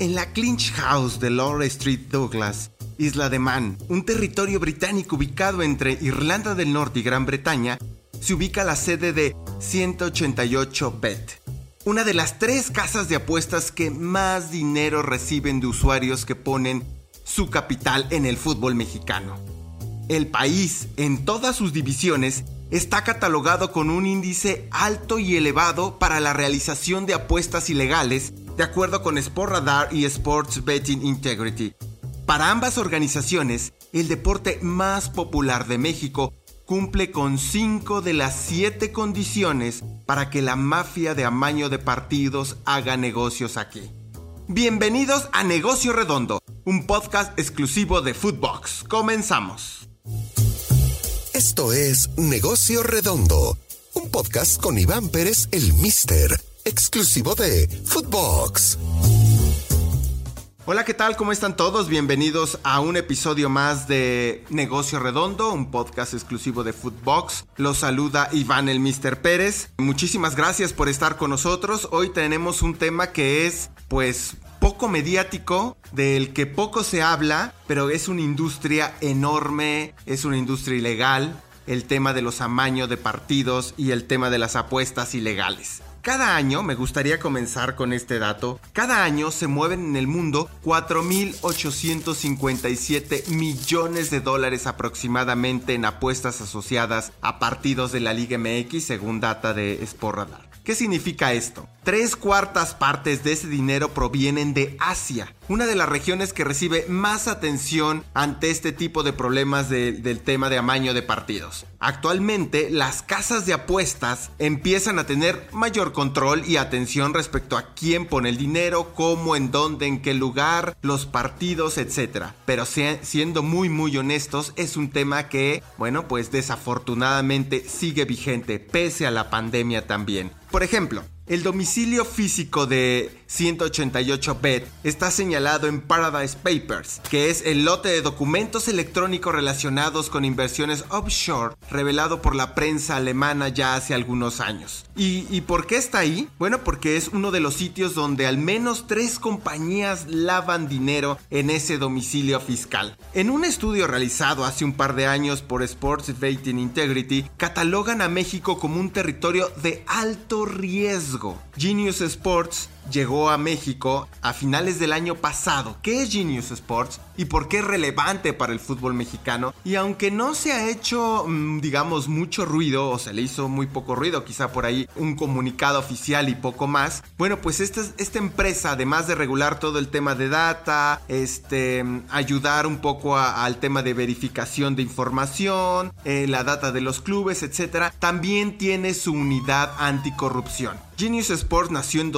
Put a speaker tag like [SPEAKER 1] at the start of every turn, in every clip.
[SPEAKER 1] En la Clinch House de Laura Street Douglas, Isla de Man, un territorio británico ubicado entre Irlanda del Norte y Gran Bretaña, se ubica la sede de 188 Bet, una de las tres casas de apuestas que más dinero reciben de usuarios que ponen su capital en el fútbol mexicano. El país, en todas sus divisiones, está catalogado con un índice alto y elevado para la realización de apuestas ilegales, de acuerdo con Sport Radar y Sports Betting Integrity. Para ambas organizaciones, el deporte más popular de México cumple con cinco de las siete condiciones para que la mafia de amaño de partidos haga negocios aquí. Bienvenidos a Negocio Redondo, un podcast exclusivo de Footbox. Comenzamos.
[SPEAKER 2] Esto es Negocio Redondo, un podcast con Iván Pérez el Mister, exclusivo de Footbox.
[SPEAKER 1] Hola, ¿qué tal? ¿Cómo están todos? Bienvenidos a un episodio más de Negocio Redondo, un podcast exclusivo de Footbox. Los saluda Iván el Mister Pérez. Muchísimas gracias por estar con nosotros. Hoy tenemos un tema que es, pues, poco mediático, del que poco se habla, pero es una industria enorme, es una industria ilegal, el tema de los amaños de partidos y el tema de las apuestas ilegales. Cada año, me gustaría comenzar con este dato, cada año se mueven en el mundo 4.857 millones de dólares aproximadamente en apuestas asociadas a partidos de la Liga MX según data de Sporradar. ¿Qué significa esto? Tres cuartas partes de ese dinero provienen de Asia, una de las regiones que recibe más atención ante este tipo de problemas del tema de amaño de partidos. Actualmente, las casas de apuestas empiezan a tener mayor control y atención respecto a quién pone el dinero, cómo, en dónde, en qué lugar, los partidos, etc. Pero siendo muy muy honestos, es un tema que, bueno, pues desafortunadamente sigue vigente, pese a la pandemia también. Por ejemplo, el domicilio físico de 188-Bet está señalado en Paradise Papers, que es el lote de documentos electrónicos relacionados con inversiones offshore revelado por la prensa alemana ya hace algunos años. ¿Y, por qué está ahí? Bueno, porque es uno de los sitios donde al menos tres compañías lavan dinero en ese domicilio fiscal. En un estudio realizado hace un par de años por Sports Betting Integrity, catalogan a México como un territorio de alto riesgo. Genius Sports llegó a México a finales del año pasado. ¿Qué es Genius Sports y por qué es relevante para el fútbol mexicano? Y aunque no se ha hecho, mm, digamos, mucho ruido o se le hizo muy poco ruido, quizá por ahí un comunicado oficial y poco más, bueno, pues esta, esta empresa, además de regular todo el tema de data, este, ayudar un poco al tema de verificación de información, eh, la data de los clubes, etcétera, también tiene su unidad anticorrupción. Genius Sports nació en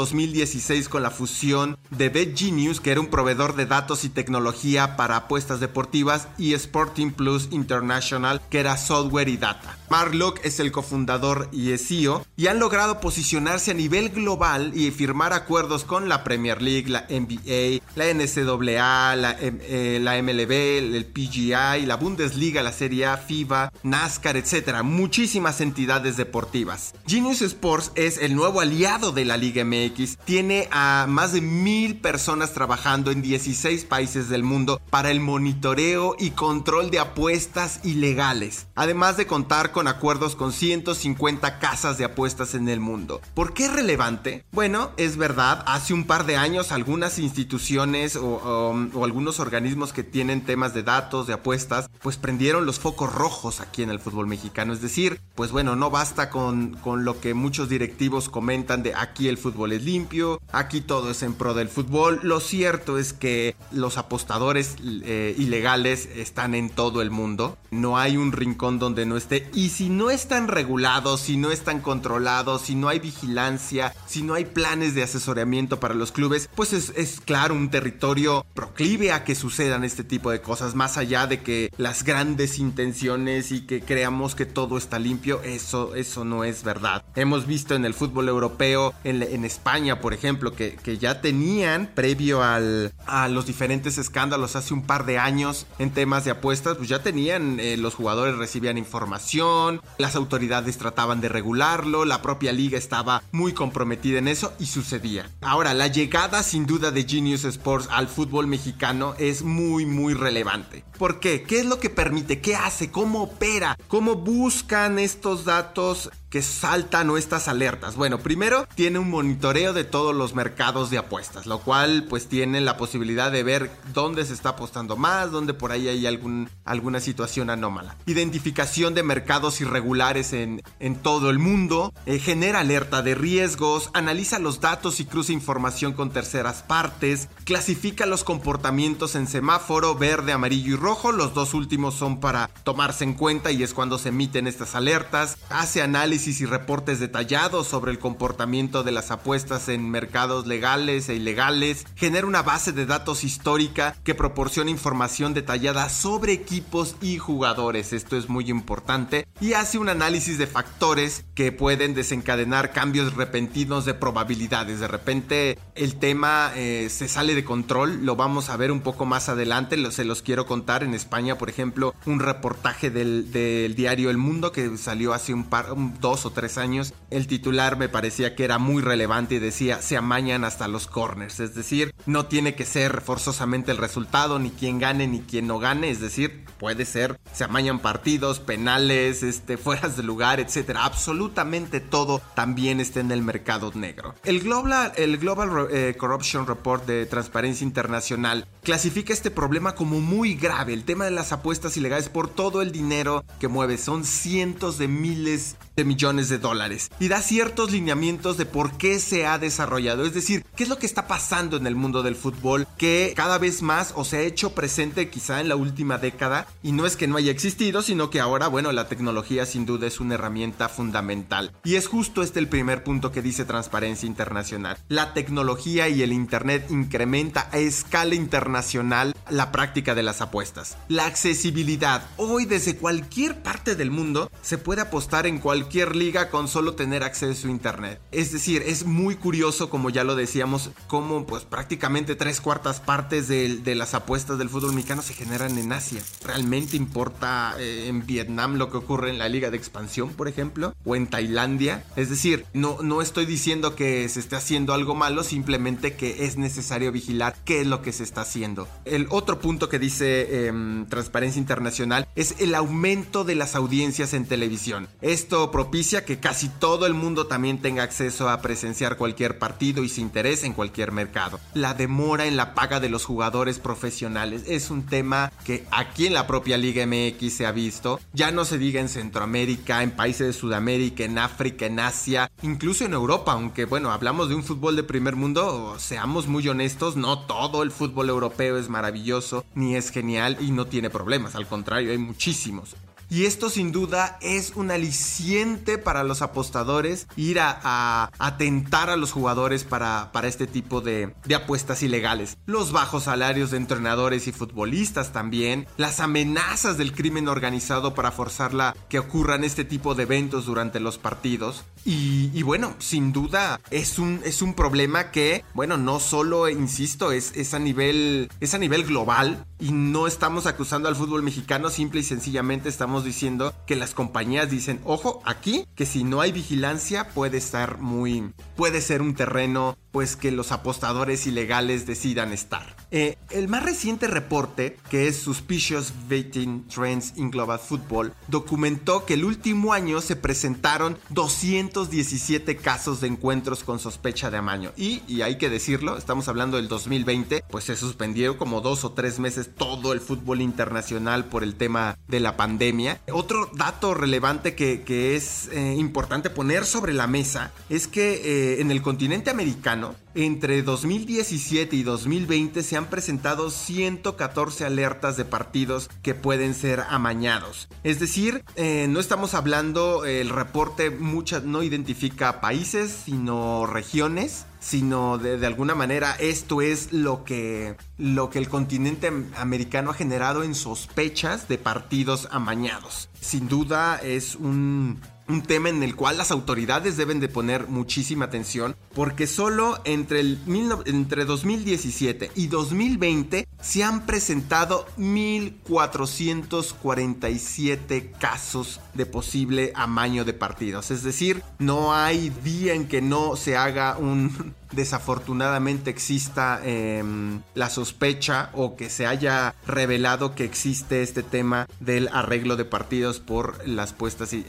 [SPEAKER 1] 2016 con la fusión de BetGenius, que era un proveedor de datos y tecnología para apuestas deportivas, y Sporting Plus International, que era software y data. Mark Locke es el cofundador y CEO y han logrado posicionarse a nivel global y firmar acuerdos con la Premier League, la NBA, la NCAA, la, eh, la MLB, el PGI, la Bundesliga, la Serie A, FIBA, NASCAR, etc. Muchísimas entidades deportivas. Genius Sports es el nuevo aliado de la Liga MX. Tiene a más de mil personas trabajando en 16 países del mundo para el monitoreo y control de apuestas ilegales. Además de contar con acuerdos con 150 casas de apuestas en el mundo. ¿Por qué es relevante? Bueno, es verdad, hace un par de años algunas instituciones o, algunos organismos que tienen temas de datos, de apuestas, pues prendieron los focos rojos aquí en el fútbol mexicano. Es decir, pues bueno, no basta con, con lo que muchos directivos comentan de aquí el fútbol es limpio, aquí todo es en pro del fútbol. Lo cierto es que los apostadores eh, ilegales están en todo el mundo. No hay un rincón donde no esté. Y si no están regulados, si no están controlados, si no hay vigilancia, si no hay planes de asesoramiento para los clubes, pues es, claro un territorio proclive a que sucedan este tipo de cosas, más allá de que las grandes intenciones y que creamos que todo está limpio, eso, eso no es verdad. Hemos visto en el fútbol europeo, en, España, por ejemplo, que, que ya tenían, previo a los diferentes escándalos hace un par de años en temas de apuestas, pues ya tenían, eh, los jugadores recibían información, las autoridades trataban de regularlo, la propia liga estaba muy comprometida en eso y sucedía. Ahora, la llegada sin duda de Genius Sports al fútbol mexicano es muy muy relevante. ¿Por qué? ¿Qué es lo que permite? ¿Qué hace? ¿Cómo opera? ¿Cómo buscan estos datos que saltan o estas alertas? Bueno, primero tiene un monitoreo de todos los mercados de apuestas, lo cual pues tiene la posibilidad de ver dónde se está apostando más, dónde por ahí hay alguna situación anómala. Identificación de mercados irregulares en, en todo el mundo, eh, genera alerta de riesgos, analiza los datos y cruza información con terceras partes, clasifica los comportamientos en semáforo verde, amarillo y rojo, los dos últimos son para tomarse en cuenta y es cuando se emiten estas alertas, hace análisis y reportes detallados sobre el comportamiento de las apuestas en mercados legales e ilegales, genera una base de datos histórica que proporciona información detallada sobre equipos y jugadores, esto es muy importante, y hace un análisis de factores que pueden desencadenar cambios repentinos de probabilidades. De repente el tema eh, se sale de control, lo vamos a ver un poco más adelante, se los quiero contar en España, por ejemplo, un reportaje del, diario El Mundo que salió hace un par, dos o tres años, el titular me parecía que era muy relevante y decía, se amañan hasta los corners, es decir, no tiene que ser forzosamente el resultado, ni quien gane ni quien no gane, es decir, puede ser, se amañan partidos, penales, este, fueras de lugar, etcétera, absolutamente todo también está en el mercado negro. El Global, el Global eh, Corruption Report de Transparencia Internacional clasifica este problema como muy grave, el tema de las apuestas ilegales por todo el dinero que mueve, son cientos de miles de millones de dólares y da ciertos lineamientos de por qué se ha desarrollado, es decir, qué es lo que está pasando en el mundo del fútbol que cada vez más o se ha hecho presente quizá en la última década y no es que no haya existido, sino que ahora, bueno, la tecnología sin duda es una herramienta fundamental. Y es justo este el primer punto que dice Transparencia Internacional. La tecnología y el Internet incrementa a escala internacional la práctica de las apuestas. La accesibilidad. Hoy desde cualquier parte del mundo se puede apostar en cualquier cualquier liga con solo tener acceso a internet. Es decir, es muy curioso, como ya lo decíamos, cómo pues prácticamente tres cuartas partes de, las apuestas del fútbol mexicano se generan en Asia. ¿Realmente importa eh, en Vietnam lo que ocurre en la liga de expansión, por ejemplo? ¿O en Tailandia? Es decir, no, no estoy diciendo que se esté haciendo algo malo, simplemente que es necesario vigilar qué es lo que se está haciendo. El otro punto que dice em, Transparencia Internacional es el aumento de las audiencias en televisión. Esto propicia que casi todo el mundo también tenga acceso a presenciar cualquier partido y se interese en cualquier mercado. La demora en la paga de los jugadores profesionales es un tema que aquí en la propia Liga MX se ha visto. Ya no se diga en Centroamérica, en países de Sudamérica, en África, en Asia, incluso en Europa, aunque bueno, hablamos de un fútbol de primer mundo, seamos muy honestos, no todo el fútbol europeo es maravilloso, ni es genial y no tiene problemas, al contrario, hay muchísimos. Y esto sin duda es un aliciente para los apostadores ir a, atentar a los jugadores para, para este tipo de, apuestas ilegales. Los bajos salarios de entrenadores y futbolistas también. Las amenazas del crimen organizado para forzarla que ocurran este tipo de eventos durante los partidos. Y, bueno, sin duda es un, es un problema que, bueno, no solo, insisto, es, es, a nivel, es a nivel global y no estamos acusando al fútbol mexicano, simple y sencillamente estamos diciendo que las compañías dicen, ojo, aquí, que si no hay vigilancia puede estar muy, puede ser un terreno pues que los apostadores ilegales decidan estar. Eh, el más reciente reporte, que es Suspicious Betting Trends in Global Football, documentó que el último año se presentaron 217 casos de encuentros con sospecha de amaño. Y, y hay que decirlo, estamos hablando del 2020, pues se suspendió como dos o tres meses todo el fútbol internacional por el tema de la pandemia. Otro dato relevante que, es eh, importante poner sobre la mesa es que eh, en el continente americano, entre 2017 y 2020 se han presentado 114 alertas de partidos que pueden ser amañados. Es decir, eh, no estamos hablando, el reporte muchas no identifica países, sino regiones sino de, alguna manera esto es lo que, lo que el continente americano ha generado en sospechas de partidos amañados. Sin duda es un, un tema en el cual las autoridades deben de poner muchísima atención porque solo entre, el, entre 2017 y 2020 se han presentado 1447 casos de posible amaño de partidos. Es decir, no hay día en que no se haga un desafortunadamente exista em, la sospecha o que se haya revelado que existe este tema del arreglo de partidos por las,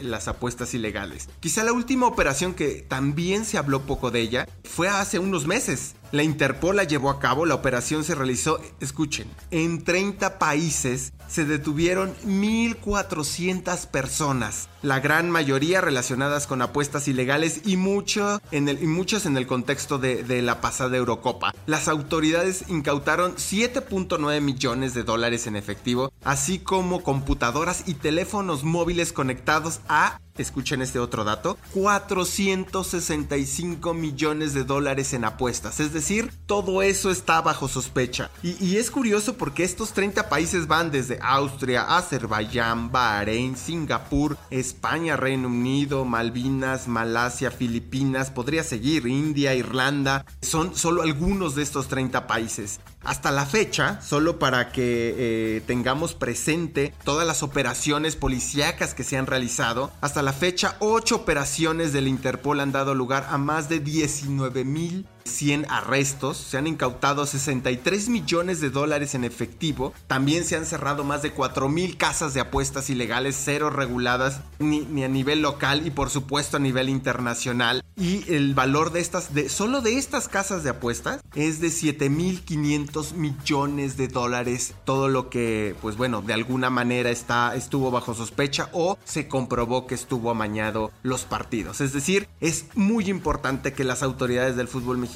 [SPEAKER 1] las apuestas ilegales. Quizá la última operación que también se habló poco de ella fue hace unos meses la Interpol la llevó a cabo, la operación se realizó, escuchen, en 30 países se detuvieron 1.400 personas, la gran mayoría relacionadas con apuestas ilegales y, mucho en el, y muchos en el contexto de, de la pasada Eurocopa. Las autoridades incautaron 7.9 millones de dólares en efectivo, así como computadoras y teléfonos móviles conectados a escuchen este otro dato, 465 millones de dólares en apuestas. Es decir, todo eso está bajo sospecha. Y, es curioso porque estos 30 países van desde Austria, Azerbaiyán, Bahrein, Singapur, España, Reino Unido, Malvinas, Malasia, Filipinas, podría seguir, India, Irlanda. Son solo algunos de estos 30 países. Hasta la fecha, solo para que eh, tengamos presente todas las operaciones policíacas que se han realizado, hasta la fecha 8 operaciones del Interpol han dado lugar a más de 19 mil 100 arrestos, se han incautado 63 millones de dólares en efectivo, también se han cerrado más de 4 mil casas de apuestas ilegales, cero reguladas ni, ni, a nivel local y por supuesto a nivel internacional. Y el valor de estas, de, solo de estas casas de apuestas, es de 7.500 millones de dólares. Todo lo que, pues bueno, de alguna manera está, estuvo bajo sospecha o se comprobó que estuvo amañado los partidos. Es decir, es muy importante que las autoridades del fútbol mexicano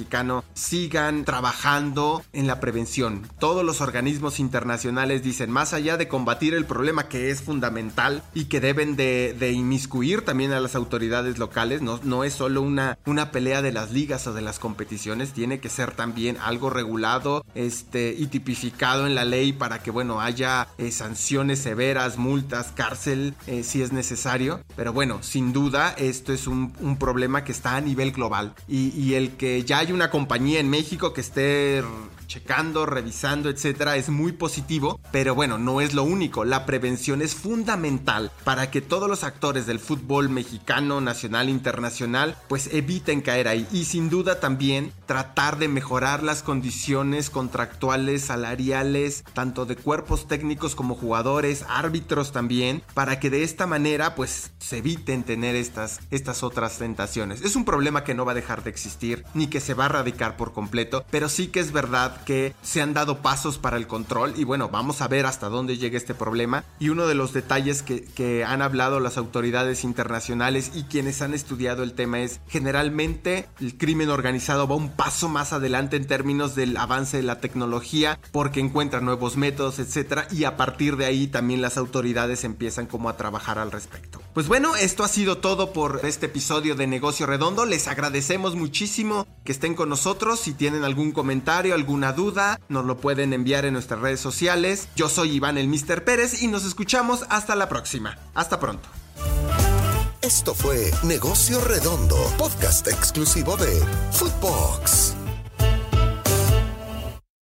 [SPEAKER 1] sigan trabajando en la prevención. Todos los organismos internacionales dicen, más allá de combatir el problema que es fundamental y que deben de, inmiscuir también a las autoridades locales, no, es solo una, una pelea de las ligas o de las competiciones, tiene que ser también algo regulado este, y tipificado en la ley para que, bueno, haya eh, sanciones severas, multas, cárcel, eh, si es necesario. Pero bueno, sin duda, esto es un, un problema que está a nivel global y, y el que ya hay una compañía en México que esté checando, revisando, etcétera, es muy positivo, pero bueno, no es lo único. La prevención es fundamental para que todos los actores del fútbol mexicano, nacional, internacional, pues eviten caer ahí. Y sin duda también tratar de mejorar las condiciones contractuales, salariales, tanto de cuerpos técnicos como jugadores, árbitros también, para que de esta manera pues se eviten tener estas, estas otras tentaciones. Es un problema que no va a dejar de existir, ni que se va a erradicar por completo, pero sí que es verdad que se han dado pasos para el control y bueno, vamos a ver hasta dónde llega este problema. Y uno de los detalles que, que han hablado las autoridades internacionales y quienes han estudiado el tema es generalmente el crimen organizado va un paso más adelante en términos del avance de la tecnología porque encuentra nuevos métodos, etcétera, y a partir de ahí también las autoridades empiezan como a trabajar al respecto. Pues bueno, esto ha sido todo por este episodio de Negocio Redondo. Les agradecemos muchísimo que estén con nosotros. Si tienen algún comentario, alguna duda, nos lo pueden enviar en nuestras redes sociales. Yo soy Iván el Mister Pérez y nos escuchamos hasta la próxima. Hasta pronto.
[SPEAKER 2] Esto fue Negocio Redondo, podcast exclusivo de Footbox.